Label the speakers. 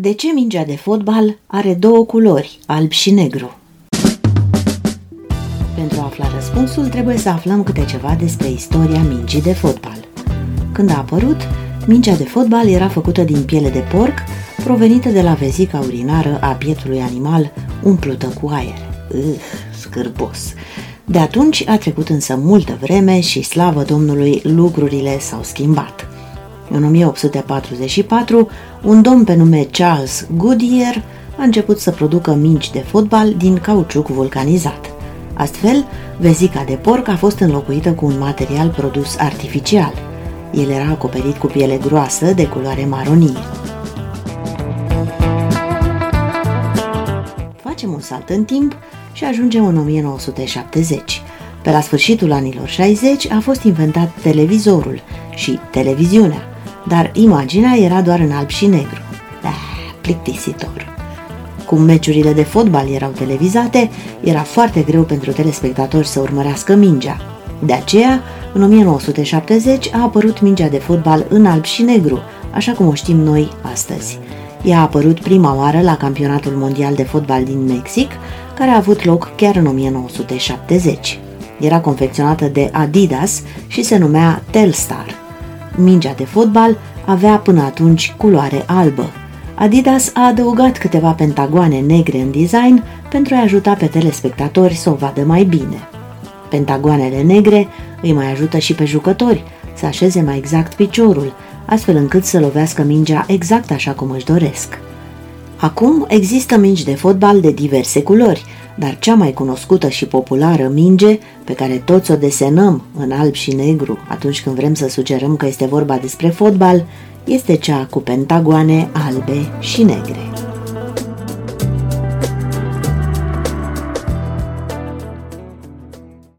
Speaker 1: De ce mingea de fotbal are două culori, alb și negru? Pentru a afla răspunsul, trebuie să aflăm câte ceva despre istoria mingii de fotbal. Când a apărut, mingea de fotbal era făcută din piele de porc, provenită de la vezica urinară a pietului animal umplută cu aer. Ugh, scârbos! De atunci a trecut însă multă vreme și, slavă Domnului, lucrurile s-au schimbat. În 1844, un domn pe nume Charles Goodyear a început să producă mingi de fotbal din cauciuc vulcanizat. Astfel, vezica de porc a fost înlocuită cu un material produs artificial. El era acoperit cu piele groasă de culoare maronie. Facem un salt în timp și ajungem în 1970. Pe la sfârșitul anilor 60 a fost inventat televizorul și televiziunea, dar imaginea era doar în alb și negru. Ah, plictisitor. Cum meciurile de fotbal erau televizate, era foarte greu pentru telespectatori să urmărească mingea. De aceea, în 1970 a apărut mingea de fotbal în alb și negru, așa cum o știm noi astăzi. Ea a apărut prima oară la campionatul mondial de fotbal din Mexic, care a avut loc chiar în 1970. Era confecționată de Adidas și se numea Telstar. Mingea de fotbal avea până atunci culoare albă. Adidas a adăugat câteva pentagoane negre în design pentru a ajuta pe telespectatori să o vadă mai bine. Pentagoanele negre îi mai ajută și pe jucători să așeze mai exact piciorul, astfel încât să lovească mingea exact așa cum își doresc. Acum există mingi de fotbal de diverse culori, dar cea mai cunoscută și populară minge, pe care toți o desenăm în alb și negru atunci când vrem să sugerăm că este vorba despre fotbal, este cea cu pentagoane albe și negre.